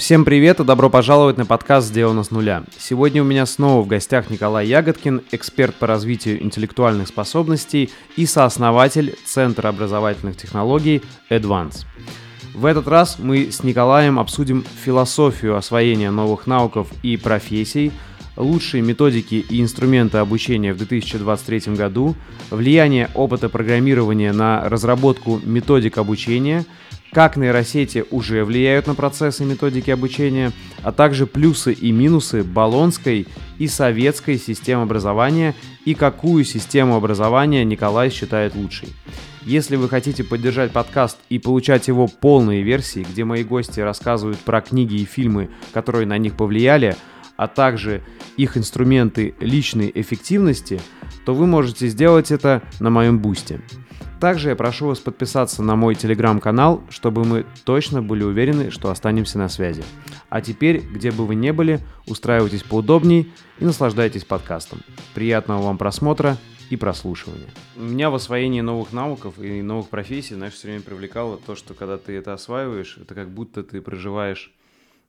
Всем привет и добро пожаловать на подкаст «Сделано с нуля». Сегодня у меня снова в гостях Николай Ягодкин, эксперт по развитию интеллектуальных способностей и сооснователь Центра образовательных технологий Advance. В этот раз мы с Николаем обсудим философию освоения новых навыков и профессий, лучшие методики и инструменты обучения в 2023 году, влияние опыта программирования на разработку методик обучения – как нейросети уже влияют на процессы и методики обучения, а также плюсы и минусы баллонской и советской систем образования и какую систему образования Николай считает лучшей. Если вы хотите поддержать подкаст и получать его полные версии, где мои гости рассказывают про книги и фильмы, которые на них повлияли, а также их инструменты личной эффективности, то вы можете сделать это на моем бусте. Также я прошу вас подписаться на мой телеграм-канал, чтобы мы точно были уверены, что останемся на связи. А теперь, где бы вы ни были, устраивайтесь поудобней и наслаждайтесь подкастом. Приятного вам просмотра и прослушивания. Меня в освоении новых навыков и новых профессий, знаешь, все время привлекало то, что когда ты это осваиваешь, это как будто ты проживаешь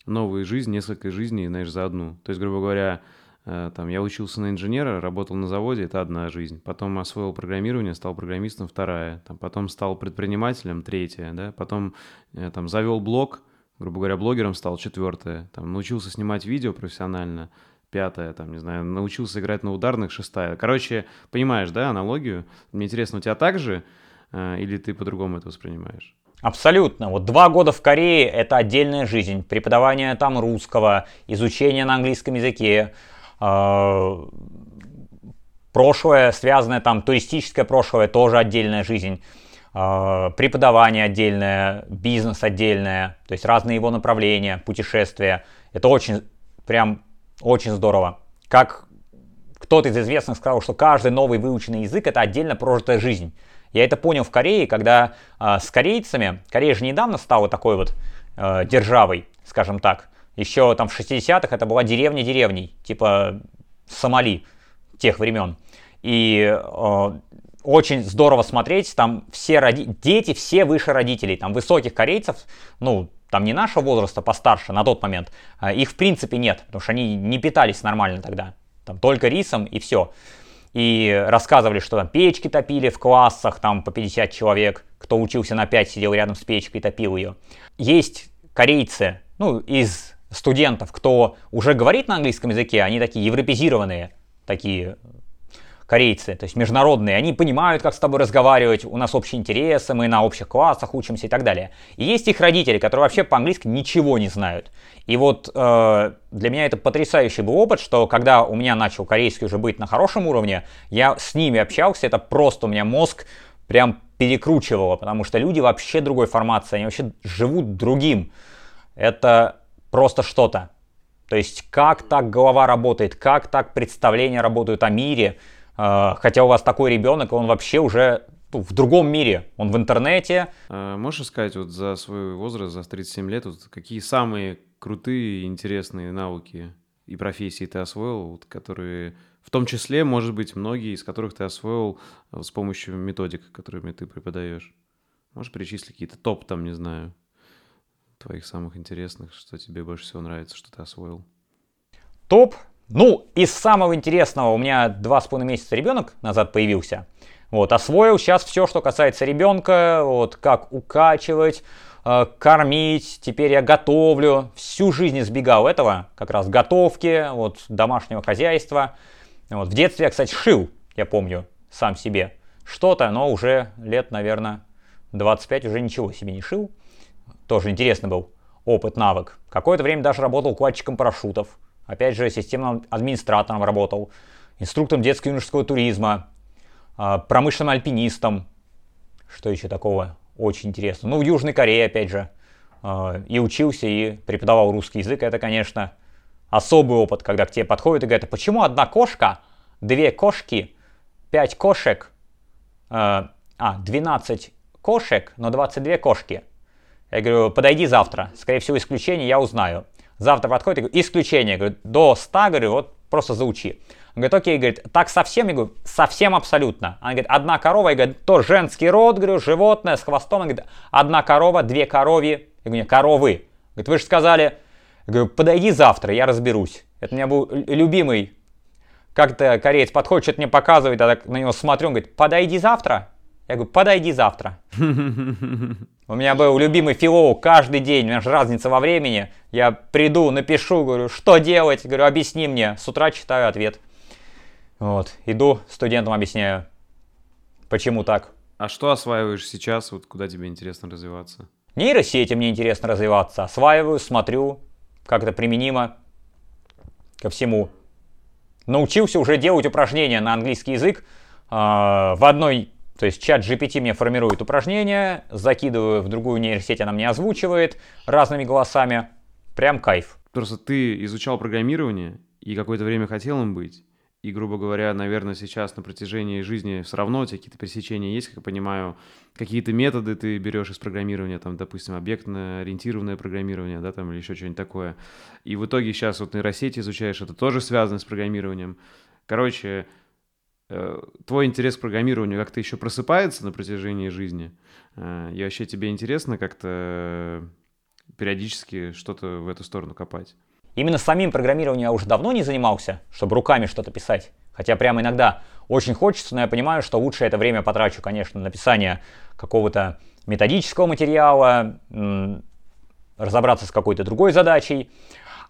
новую жизнь, несколько жизней, знаешь, за одну. То есть, грубо говоря, там, я учился на инженера, работал на заводе, это одна жизнь. Потом освоил программирование, стал программистом, вторая. Там, потом стал предпринимателем, третья. Да? Потом э, там, завел блог, грубо говоря, блогером стал, четвертая. Там, научился снимать видео профессионально, пятая, там, не знаю, научился играть на ударных, шестая. Короче, понимаешь, да, аналогию? Мне интересно, у тебя так же э, или ты по-другому это воспринимаешь? Абсолютно. Вот два года в Корее – это отдельная жизнь. Преподавание там русского, изучение на английском языке, прошлое, связанное там, туристическое прошлое, тоже отдельная жизнь. А, преподавание отдельное, бизнес отдельное, то есть разные его направления, путешествия. Это очень, прям очень здорово. Как кто-то из известных сказал, что каждый новый выученный язык это отдельно прожитая жизнь. Я это понял в Корее, когда э, с корейцами, Корея же недавно стала такой вот э, державой, скажем так, еще там в 60-х это была деревня деревней, типа Сомали тех времен. И э, очень здорово смотреть, там все роди... дети, все выше родителей, там высоких корейцев, ну, там не нашего возраста, постарше на тот момент, э, их в принципе нет, потому что они не питались нормально тогда, там только рисом и все. И рассказывали, что там печки топили в классах, там по 50 человек, кто учился на 5, сидел рядом с печкой и топил ее. Есть корейцы, ну, из студентов, кто уже говорит на английском языке, они такие европезированные, такие корейцы, то есть международные, они понимают, как с тобой разговаривать, у нас общие интересы, мы на общих классах учимся и так далее. И есть их родители, которые вообще по-английски ничего не знают. И вот э, для меня это потрясающий был опыт, что когда у меня начал корейский уже быть на хорошем уровне, я с ними общался, это просто у меня мозг прям перекручивало, потому что люди вообще другой формации, они вообще живут другим. Это просто что-то. То есть как так голова работает, как так представления работают о мире, э, хотя у вас такой ребенок, он вообще уже ну, в другом мире, он в интернете. А можешь сказать вот за свой возраст, за 37 лет, вот какие самые крутые, интересные навыки и профессии ты освоил, вот, которые в том числе, может быть, многие из которых ты освоил э, с помощью методик, которыми ты преподаешь? Можешь перечислить какие-то топ там, не знаю, твоих самых интересных, что тебе больше всего нравится, что ты освоил? Топ? Ну, из самого интересного у меня два с половиной месяца ребенок назад появился. Вот, освоил сейчас все, что касается ребенка, вот, как укачивать, э, кормить, теперь я готовлю. Всю жизнь избегал этого, как раз готовки, вот, домашнего хозяйства. Вот, в детстве я, кстати, шил, я помню, сам себе что-то, но уже лет, наверное, 25 уже ничего себе не шил. Тоже интересный был опыт, навык. Какое-то время даже работал кладчиком парашютов. Опять же, системным администратором работал. Инструктором детско-юношеского туризма. А, промышленным альпинистом. Что еще такого очень интересно? Ну, в Южной Корее, опять же. А, и учился, и преподавал русский язык. Это, конечно, особый опыт, когда к тебе подходят и говорят, а почему одна кошка, две кошки, пять кошек, а, 12 кошек, но 22 кошки – я говорю, подойди завтра. Скорее всего, исключение я узнаю. Завтра подходит, я говорю, исключение. Я говорю, до 100, говорю, вот просто заучи. Он говорит, окей, говорит, так совсем? Я говорю, совсем абсолютно. Она говорит, одна корова, я говорю, то женский род, говорю, животное с хвостом. Она говорит, одна корова, две корови. Я говорю, нет, коровы. Говорит, вы же сказали, Я говорю, подойди завтра, я разберусь. Это у меня был любимый. Как-то кореец подходит, что-то мне показывает, я так на него смотрю, он говорит, подойди завтра. Я говорю, подойди завтра. У меня был любимый филолог каждый день, у меня же разница во времени. Я приду, напишу, говорю, что делать? Говорю, объясни мне. С утра читаю ответ. Вот, иду, студентам объясняю, почему так. А что осваиваешь сейчас, вот куда тебе интересно развиваться? Нейросети мне интересно развиваться. Осваиваю, смотрю, как это применимо ко всему. Научился уже делать упражнения на английский язык. А, в одной, то есть чат GPT мне формирует упражнения, закидываю в другую нейросеть, она мне озвучивает разными голосами. Прям кайф. Просто ты изучал программирование и какое-то время хотел им быть. И, грубо говоря, наверное, сейчас на протяжении жизни все равно у тебя какие-то пересечения есть, как я понимаю, какие-то методы ты берешь из программирования, там, допустим, объектно-ориентированное программирование, да, там, или еще что-нибудь такое. И в итоге сейчас вот нейросети изучаешь, это тоже связано с программированием. Короче, твой интерес к программированию как-то еще просыпается на протяжении жизни, э, и вообще тебе интересно как-то периодически что-то в эту сторону копать? Именно самим программированием я уже давно не занимался, чтобы руками что-то писать. Хотя прямо иногда очень хочется, но я понимаю, что лучше это время потрачу, конечно, на написание какого-то методического материала, разобраться с какой-то другой задачей.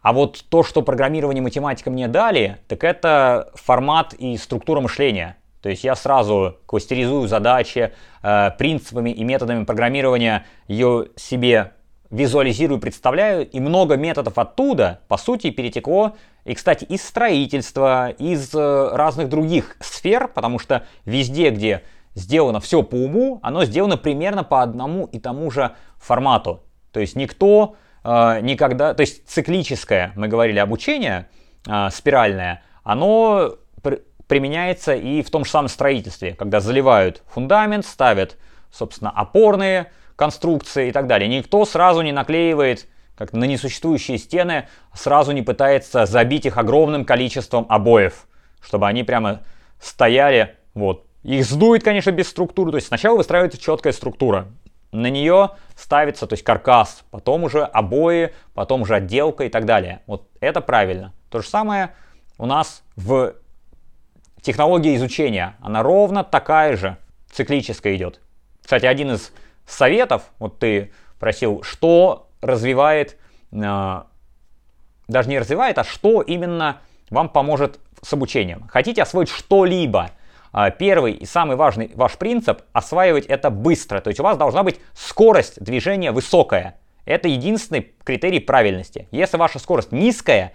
А вот то, что программирование и математика мне дали, так это формат и структура мышления. То есть я сразу кластеризую задачи, э, принципами и методами программирования ее себе визуализирую, представляю, и много методов оттуда, по сути, перетекло, и, кстати, из строительства, из э, разных других сфер, потому что везде, где сделано все по уму, оно сделано примерно по одному и тому же формату. То есть никто никогда, то есть циклическое, мы говорили, обучение, э, спиральное, оно при, применяется и в том же самом строительстве, когда заливают фундамент, ставят, собственно, опорные конструкции и так далее. Никто сразу не наклеивает как на несуществующие стены, сразу не пытается забить их огромным количеством обоев, чтобы они прямо стояли, вот. Их сдует, конечно, без структуры, то есть сначала выстраивается четкая структура, на нее ставится, то есть каркас, потом уже обои, потом уже отделка и так далее. Вот это правильно. То же самое у нас в технологии изучения. Она ровно такая же, циклическая идет. Кстати, один из советов, вот ты просил, что развивает, э, даже не развивает, а что именно вам поможет с обучением. Хотите освоить что-либо, первый и самый важный ваш принцип – осваивать это быстро. То есть у вас должна быть скорость движения высокая. Это единственный критерий правильности. Если ваша скорость низкая,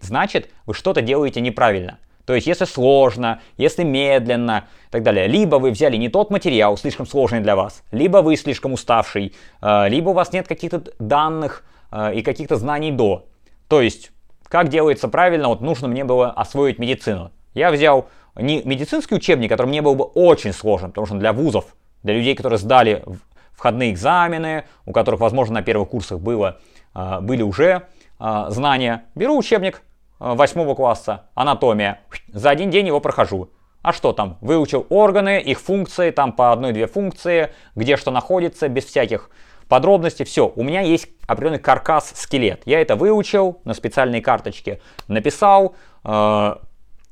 значит вы что-то делаете неправильно. То есть, если сложно, если медленно и так далее, либо вы взяли не тот материал, слишком сложный для вас, либо вы слишком уставший, э, либо у вас нет каких-то данных э, и каких-то знаний до. То есть, как делается правильно, вот нужно мне было освоить медицину. Я взял не медицинский учебник, который мне был бы очень сложен, потому что для вузов, для людей, которые сдали входные экзамены, у которых, возможно, на первых курсах было, э, были уже знания, беру учебник Э, восьмого класса, анатомия. За один день его прохожу. А что там? Выучил органы, их функции, там по одной-две функции, где что находится, без всяких подробностей. Все, у меня есть определенный каркас, скелет. Я это выучил на специальной карточке, написал.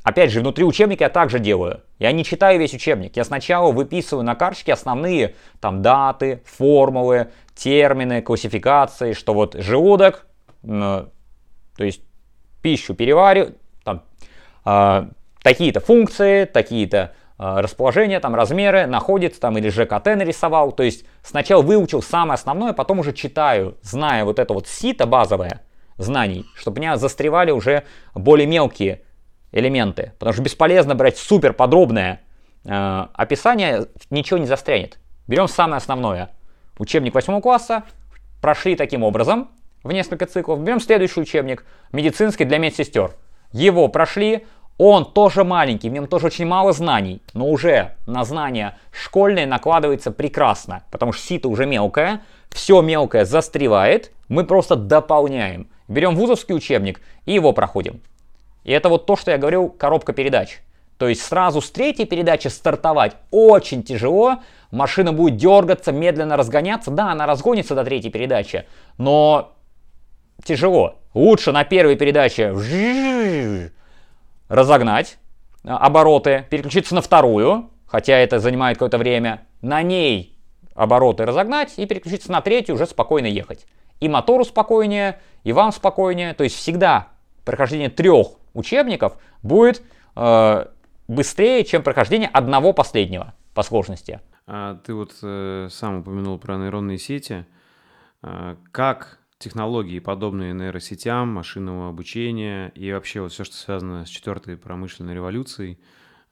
Опять же, внутри учебника я также делаю. Я не читаю весь учебник. Я сначала выписываю на карточке основные там даты, формулы, термины, классификации, что вот желудок, то есть пищу перевариваю, там, э, такие-то функции, такие-то э, расположения, там, размеры находятся, там, или ЖКТ нарисовал. То есть сначала выучил самое основное, потом уже читаю, зная вот это вот сито базовое знаний, чтобы меня застревали уже более мелкие элементы. Потому что бесполезно брать супер подробное э, описание, ничего не застрянет. Берем самое основное. Учебник 8 класса, прошли таким образом, в несколько циклов. Берем следующий учебник, медицинский для медсестер. Его прошли, он тоже маленький, в нем тоже очень мало знаний, но уже на знания школьные накладывается прекрасно, потому что сито уже мелкое, все мелкое застревает, мы просто дополняем. Берем вузовский учебник и его проходим. И это вот то, что я говорил, коробка передач. То есть сразу с третьей передачи стартовать очень тяжело, машина будет дергаться, медленно разгоняться. Да, она разгонится до третьей передачи, но тяжело. Лучше на первой передаче разогнать обороты, переключиться на вторую, хотя это занимает какое-то время, на ней обороты разогнать и переключиться на третью, уже спокойно ехать. И мотору спокойнее, и вам спокойнее. То есть всегда прохождение трех учебников будет э, быстрее, чем прохождение одного последнего по сложности. А ты вот э, сам упомянул про нейронные сети. А, как технологии, подобные нейросетям, машинного обучения и вообще вот все, что связано с четвертой промышленной революцией,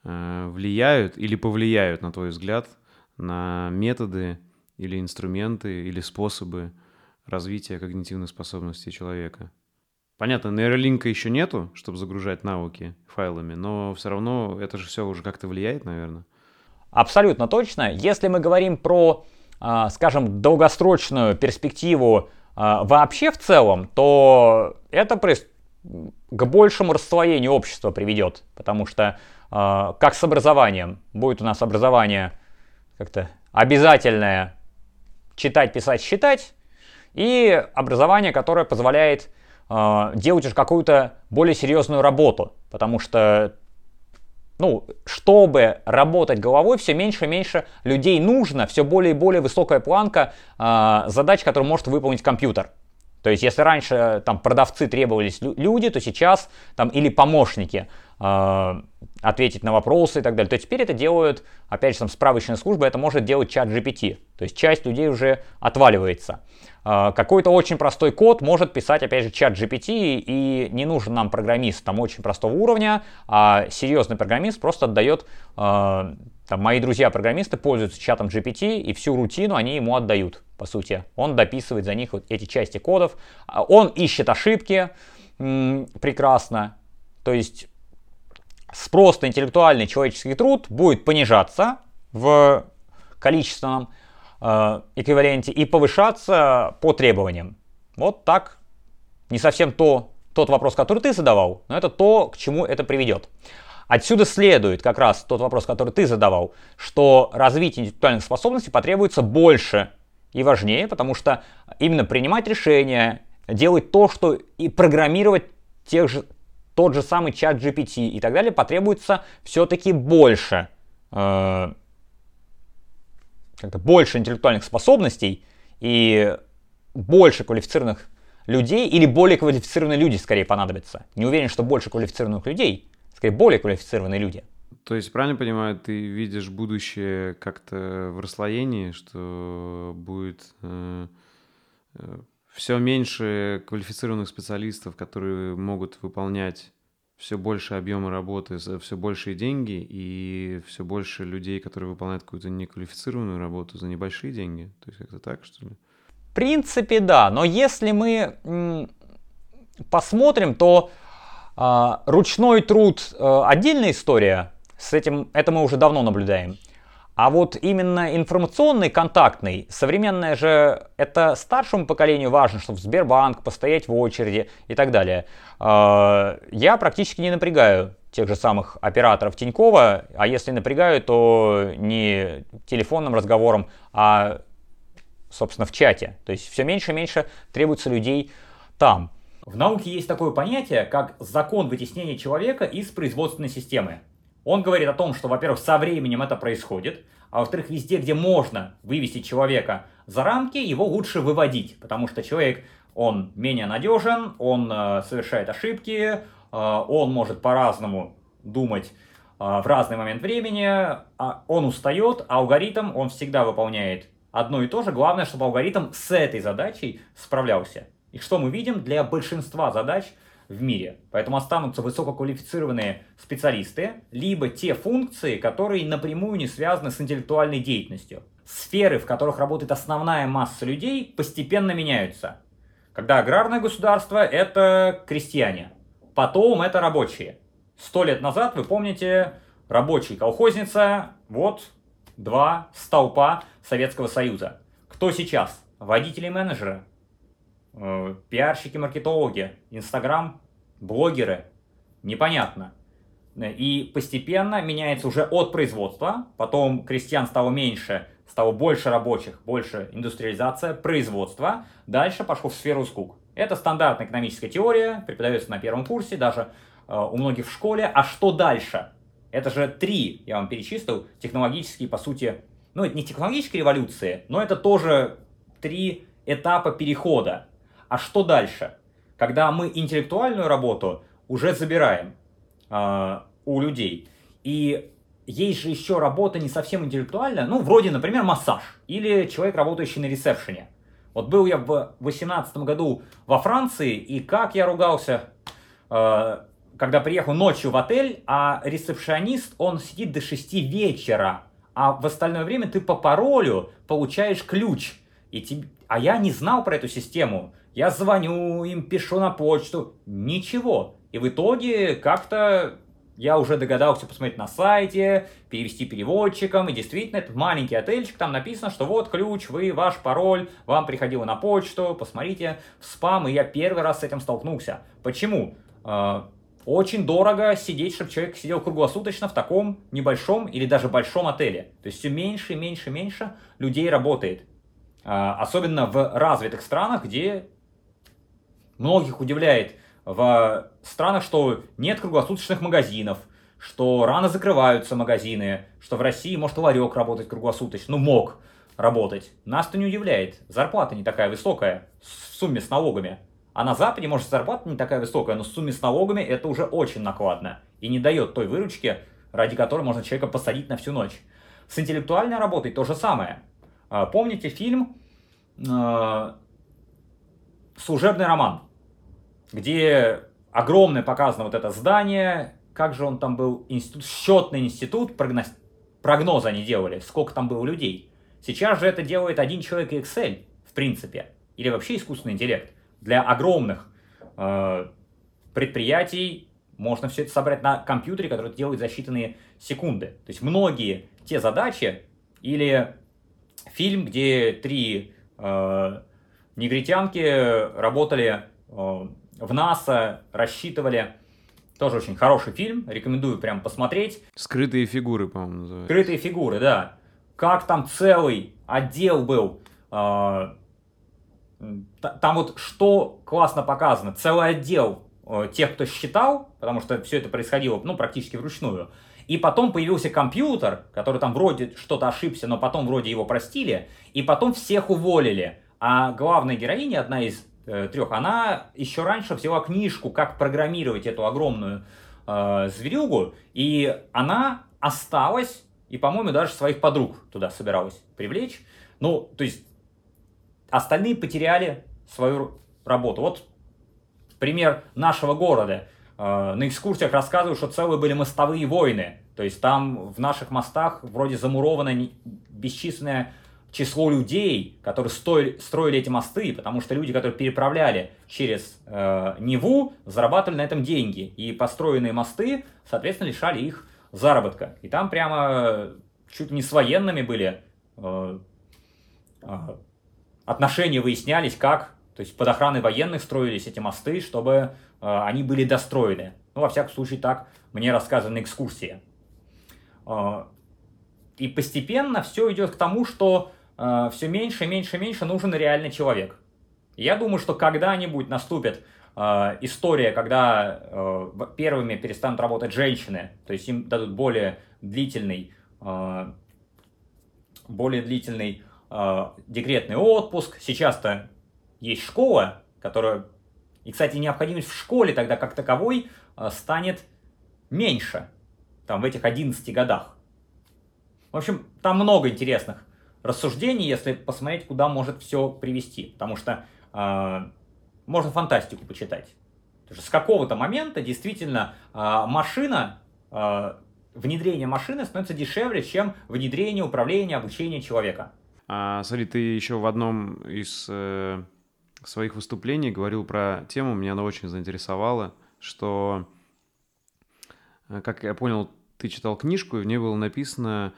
э, влияют или повлияют, на твой взгляд, на методы или инструменты или способы развития когнитивных способностей человека? Понятно, нейролинка еще нету, чтобы загружать навыки файлами, но все равно это же все уже как-то влияет, наверное. Абсолютно точно. Если мы говорим про, а, скажем, долгосрочную перспективу а, вообще в целом, то это к большему расслоению общества приведет, потому что а, как с образованием, будет у нас образование как-то обязательное читать, писать, считать, и образование, которое позволяет делать уже какую-то более серьезную работу, потому что ну, чтобы работать головой, все меньше и меньше людей нужно, все более и более высокая планка э, задач, которые может выполнить компьютер. То есть, если раньше там продавцы требовались люди, то сейчас там или помощники э, ответить на вопросы и так далее, то теперь это делают, опять же, там справочная служба, это может делать чат GPT. То есть часть людей уже отваливается. А, какой-то очень простой код может писать, опять же, чат GPT, и не нужен нам программист там очень простого уровня, а серьезный программист просто отдает, а, там, мои друзья-программисты пользуются чатом GPT, и всю рутину они ему отдают, по сути. Он дописывает за них вот эти части кодов, а, он ищет ошибки, прекрасно, то есть просто интеллектуальный человеческий труд будет понижаться в количественном Э, эквиваленте и повышаться по требованиям. Вот так. Не совсем то, тот вопрос, который ты задавал, но это то, к чему это приведет. Отсюда следует как раз тот вопрос, который ты задавал, что развитие интеллектуальных способностей потребуется больше и важнее, потому что именно принимать решения, делать то, что и программировать тех же, тот же самый чат GPT и так далее потребуется все-таки больше э, как-то больше интеллектуальных способностей и больше квалифицированных людей, или более квалифицированные люди скорее понадобятся. Не уверен, что больше квалифицированных людей, скорее более квалифицированные люди. То есть, правильно понимаю, ты видишь будущее как-то в расслоении, что будет э, э, все меньше квалифицированных специалистов, которые могут выполнять все больше объема работы за все большие деньги и все больше людей, которые выполняют какую-то неквалифицированную работу за небольшие деньги. То есть как-то так, что ли? В принципе, да. Но если мы посмотрим, то э, ручной труд э, отдельная история. С этим это мы уже давно наблюдаем. А вот именно информационный, контактный, современное же, это старшему поколению важно, чтобы в Сбербанк постоять в очереди и так далее. А, я практически не напрягаю тех же самых операторов Тинькова, а если напрягаю, то не телефонным разговором, а, собственно, в чате. То есть все меньше и меньше требуется людей там. В науке есть такое понятие, как закон вытеснения человека из производственной системы. Он говорит о том, что, во-первых, со временем это происходит, а во-вторых, везде, где можно вывести человека за рамки, его лучше выводить, потому что человек, он менее надежен, он э, совершает ошибки, э, он может по-разному думать э, в разный момент времени, а он устает, а алгоритм, он всегда выполняет одно и то же. Главное, чтобы алгоритм с этой задачей справлялся. И что мы видим для большинства задач – в мире. Поэтому останутся высококвалифицированные специалисты, либо те функции, которые напрямую не связаны с интеллектуальной деятельностью. Сферы, в которых работает основная масса людей, постепенно меняются. Когда аграрное государство – это крестьяне, потом это рабочие. Сто лет назад, вы помните, рабочий колхозница, вот два столпа Советского Союза. Кто сейчас? Водители менеджеры, Э, пиарщики, маркетологи, инстаграм, блогеры, непонятно. И постепенно меняется уже от производства, потом крестьян стало меньше, стало больше рабочих, больше индустриализация, производства, дальше пошло в сферу услуг. Это стандартная экономическая теория, преподается на первом курсе, даже э, у многих в школе. А что дальше? Это же три, я вам перечислил, технологические, по сути, ну, это не технологические революции, но это тоже три этапа перехода. А что дальше? Когда мы интеллектуальную работу уже забираем э, у людей. И есть же еще работа не совсем интеллектуальная, ну, вроде, например, массаж или человек, работающий на ресепшене. Вот был я в 2018 году во Франции, и как я ругался, э, когда приехал ночью в отель, а ресепшионист, он сидит до 6 вечера, а в остальное время ты по паролю получаешь ключ. И тебе... А я не знал про эту систему. Я звоню им, пишу на почту. Ничего. И в итоге как-то я уже догадался посмотреть на сайте, перевести переводчиком, и действительно, это маленький отельчик, там написано, что вот ключ, вы, ваш пароль, вам приходило на почту, посмотрите в спам, и я первый раз с этим столкнулся. Почему? А, очень дорого сидеть, чтобы человек сидел круглосуточно в таком небольшом или даже большом отеле. То есть все меньше, меньше, меньше людей работает. А, особенно в развитых странах, где многих удивляет в странах, что нет круглосуточных магазинов, что рано закрываются магазины, что в России может ларек работать круглосуточно, ну мог работать. Нас-то не удивляет, зарплата не такая высокая в сумме с налогами. А на Западе, может, зарплата не такая высокая, но в сумме с налогами это уже очень накладно и не дает той выручки, ради которой можно человека посадить на всю ночь. С интеллектуальной работой то же самое. А, помните фильм э, «Служебный роман»? Где огромное показано вот это здание, как же он там был, институт, счетный институт, прогноз, прогнозы они делали, сколько там было людей. Сейчас же это делает один человек Excel, в принципе, или вообще искусственный интеллект. Для огромных э, предприятий можно все это собрать на компьютере, который делает за считанные секунды. То есть многие те задачи, или фильм, где три э, негритянки работали э, в НАСА рассчитывали. Тоже очень хороший фильм, рекомендую прям посмотреть. Скрытые фигуры, по-моему, называется. Скрытые фигуры, да. Как там целый отдел был. Э, там вот что классно показано. Целый отдел э, тех, кто считал, потому что все это происходило, ну, практически вручную. И потом появился компьютер, который там вроде что-то ошибся, но потом вроде его простили. И потом всех уволили. А главная героиня, одна из трех, она еще раньше взяла книжку, как программировать эту огромную э, зверюгу, и она осталась, и, по-моему, даже своих подруг туда собиралась привлечь. Ну, то есть остальные потеряли свою работу. Вот пример нашего города. Э, на экскурсиях рассказывают, что целые были мостовые войны. То есть там в наших мостах вроде замуровано бесчисленное число людей, которые строили, эти мосты, потому что люди, которые переправляли через э, Неву, зарабатывали на этом деньги. И построенные мосты, соответственно, лишали их заработка. И там прямо чуть не с военными были э, э, отношения выяснялись, как, то есть под охраной военных строились эти мосты, чтобы э, они были достроены. Ну, во всяком случае, так мне рассказаны экскурсии. Э, и постепенно все идет к тому, что э, все меньше меньше меньше нужен реальный человек. Я думаю, что когда-нибудь наступит э, история, когда э, первыми перестанут работать женщины, то есть им дадут более длительный, более длительный декретный отпуск. Сейчас-то есть школа, которая... И, кстати, необходимость в школе тогда как таковой станет меньше, там, в этих 11 годах. В общем, там много интересных рассуждений, если посмотреть, куда может все привести. Потому что э, можно фантастику почитать. С какого-то момента действительно э, машина, э, внедрение машины становится дешевле, чем внедрение управления, обучения человека. А, смотри, ты еще в одном из э, своих выступлений говорил про тему, меня она очень заинтересовала, что, э, как я понял, ты читал книжку, и в ней было написано,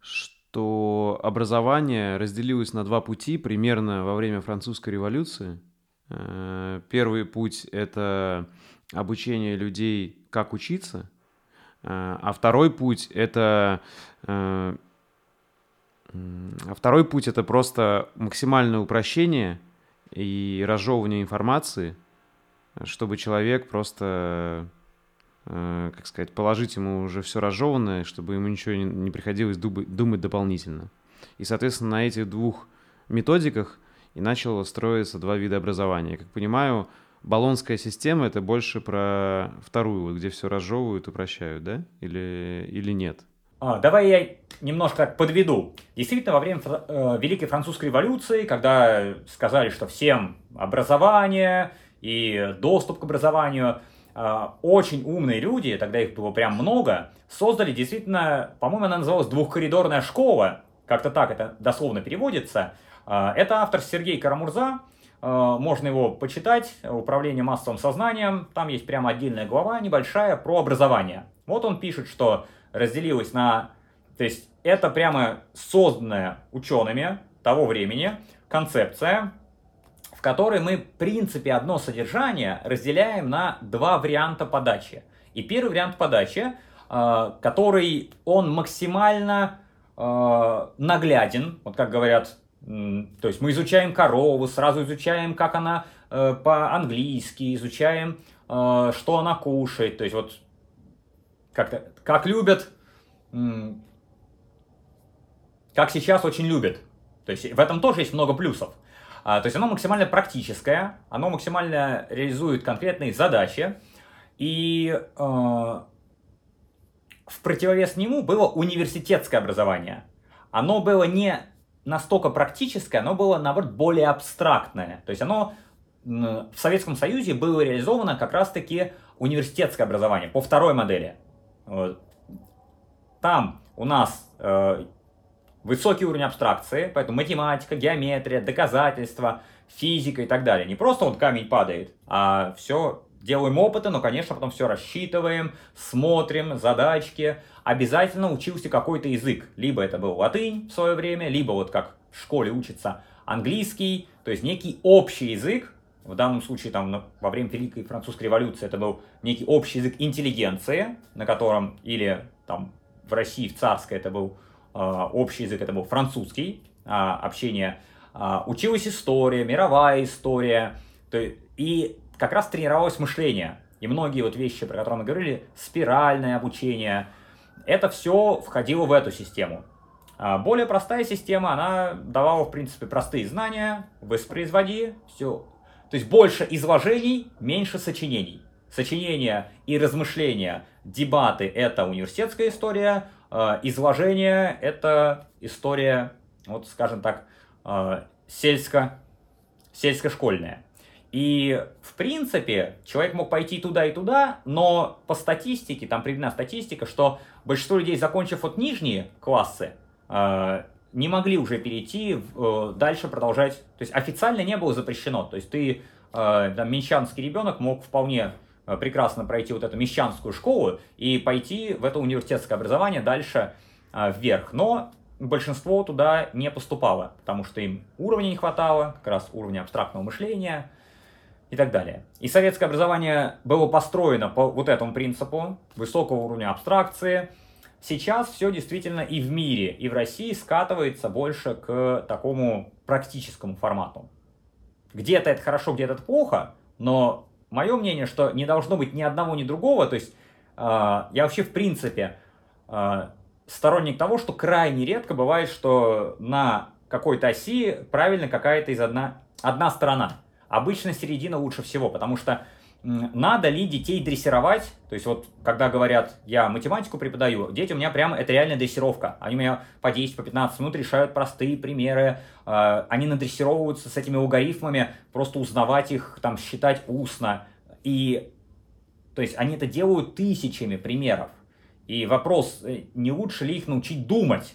что что образование разделилось на два пути примерно во время французской революции. Э, первый путь — это обучение людей, как учиться, э, а второй путь — это э, а второй путь — это просто максимальное упрощение и разжевывания информации, чтобы человек просто, как сказать, положить ему уже все разжеванное, чтобы ему ничего не, приходилось думать, дополнительно. И, соответственно, на этих двух методиках и начало строиться два вида образования. Как понимаю, Болонская система — это больше про вторую, где все разжевывают и прощают, да? Или, или нет? А, давай я немножко подведу. Действительно, во время э, Великой Французской революции, когда сказали, что всем образование и доступ к образованию, э, очень умные люди, тогда их было прям много, создали действительно, по-моему, она называлась двухкоридорная школа, как-то так это дословно переводится. Э, это автор Сергей Карамурза, э, можно его почитать, «Управление массовым сознанием», там есть прямо отдельная глава небольшая про образование. Вот он пишет, что разделилось на... То есть это прямо созданная учеными того времени концепция, в которой мы, в принципе, одно содержание разделяем на два варианта подачи. И первый вариант подачи, э, который он максимально э, нагляден, вот как говорят, то есть мы изучаем корову, сразу изучаем, как она э, по-английски, изучаем, что она кушает, то есть вот как, как любят, как сейчас очень любят. То есть в этом тоже есть много плюсов. А, то есть оно максимально практическое, оно максимально реализует конкретные задачи. И э, в противовес нему было университетское образование. Оно было не настолько практическое, оно было, наоборот, более абстрактное. То есть оно в Советском Союзе было реализовано как раз-таки университетское образование по второй модели. Там у нас э, высокий уровень абстракции, поэтому математика, геометрия, доказательства, физика и так далее. Не просто вот камень падает, а все делаем опыты, но, конечно, потом все рассчитываем, смотрим, задачки. Обязательно учился какой-то язык. Либо это был латынь в свое время, либо вот как в школе учится английский, то есть некий общий язык, в данном случае, там, во время Великой Французской революции это был некий общий язык интеллигенции, на котором, или там в России, в царской, это был общий язык, это был французский, э, общение. Э, училась история, мировая история, то, и как раз тренировалось мышление. И многие вот вещи, про которые мы говорили, спиральное обучение, это все входило в эту систему. Более простая система, она давала, в принципе, простые знания, воспроизводи, все то есть больше изложений, меньше сочинений. Сочинения и размышления, дебаты – это университетская история, э, изложение – это история, вот скажем так, э, сельско, сельско-школьная. И, в принципе, человек мог пойти туда и туда, но по статистике, там приведена статистика, что большинство людей, закончив вот нижние классы, э, не могли уже перейти, э, дальше продолжать. То есть официально не было запрещено. То есть ты, э, там, мещанский ребенок мог вполне э, прекрасно пройти вот эту мещанскую школу и пойти в это университетское образование дальше вверх. Но большинство туда не поступало, потому что им уровня не хватало, как раз уровня абстрактного мышления и так далее. И советское образование было построено по вот этому принципу высокого уровня абстракции – Сейчас все действительно и в мире, и в России скатывается больше к такому практическому формату. Где-то это хорошо, где-то это плохо, но мое мнение, что не должно быть ни одного, ни другого. То есть э, я вообще в принципе э, сторонник того, что крайне редко бывает, что на какой-то оси правильно какая-то из одна, одна сторона. Обычно середина лучше всего, потому что надо ли детей дрессировать? То есть вот, когда говорят, я математику преподаю, дети у меня прямо, это реальная дрессировка. Они у меня по 10, по 15 минут решают простые примеры, э, они надрессировываются с этими алгоритмами, просто узнавать их, там, считать устно. И, то есть, они это делают тысячами примеров. И вопрос, э, не лучше ли их научить думать?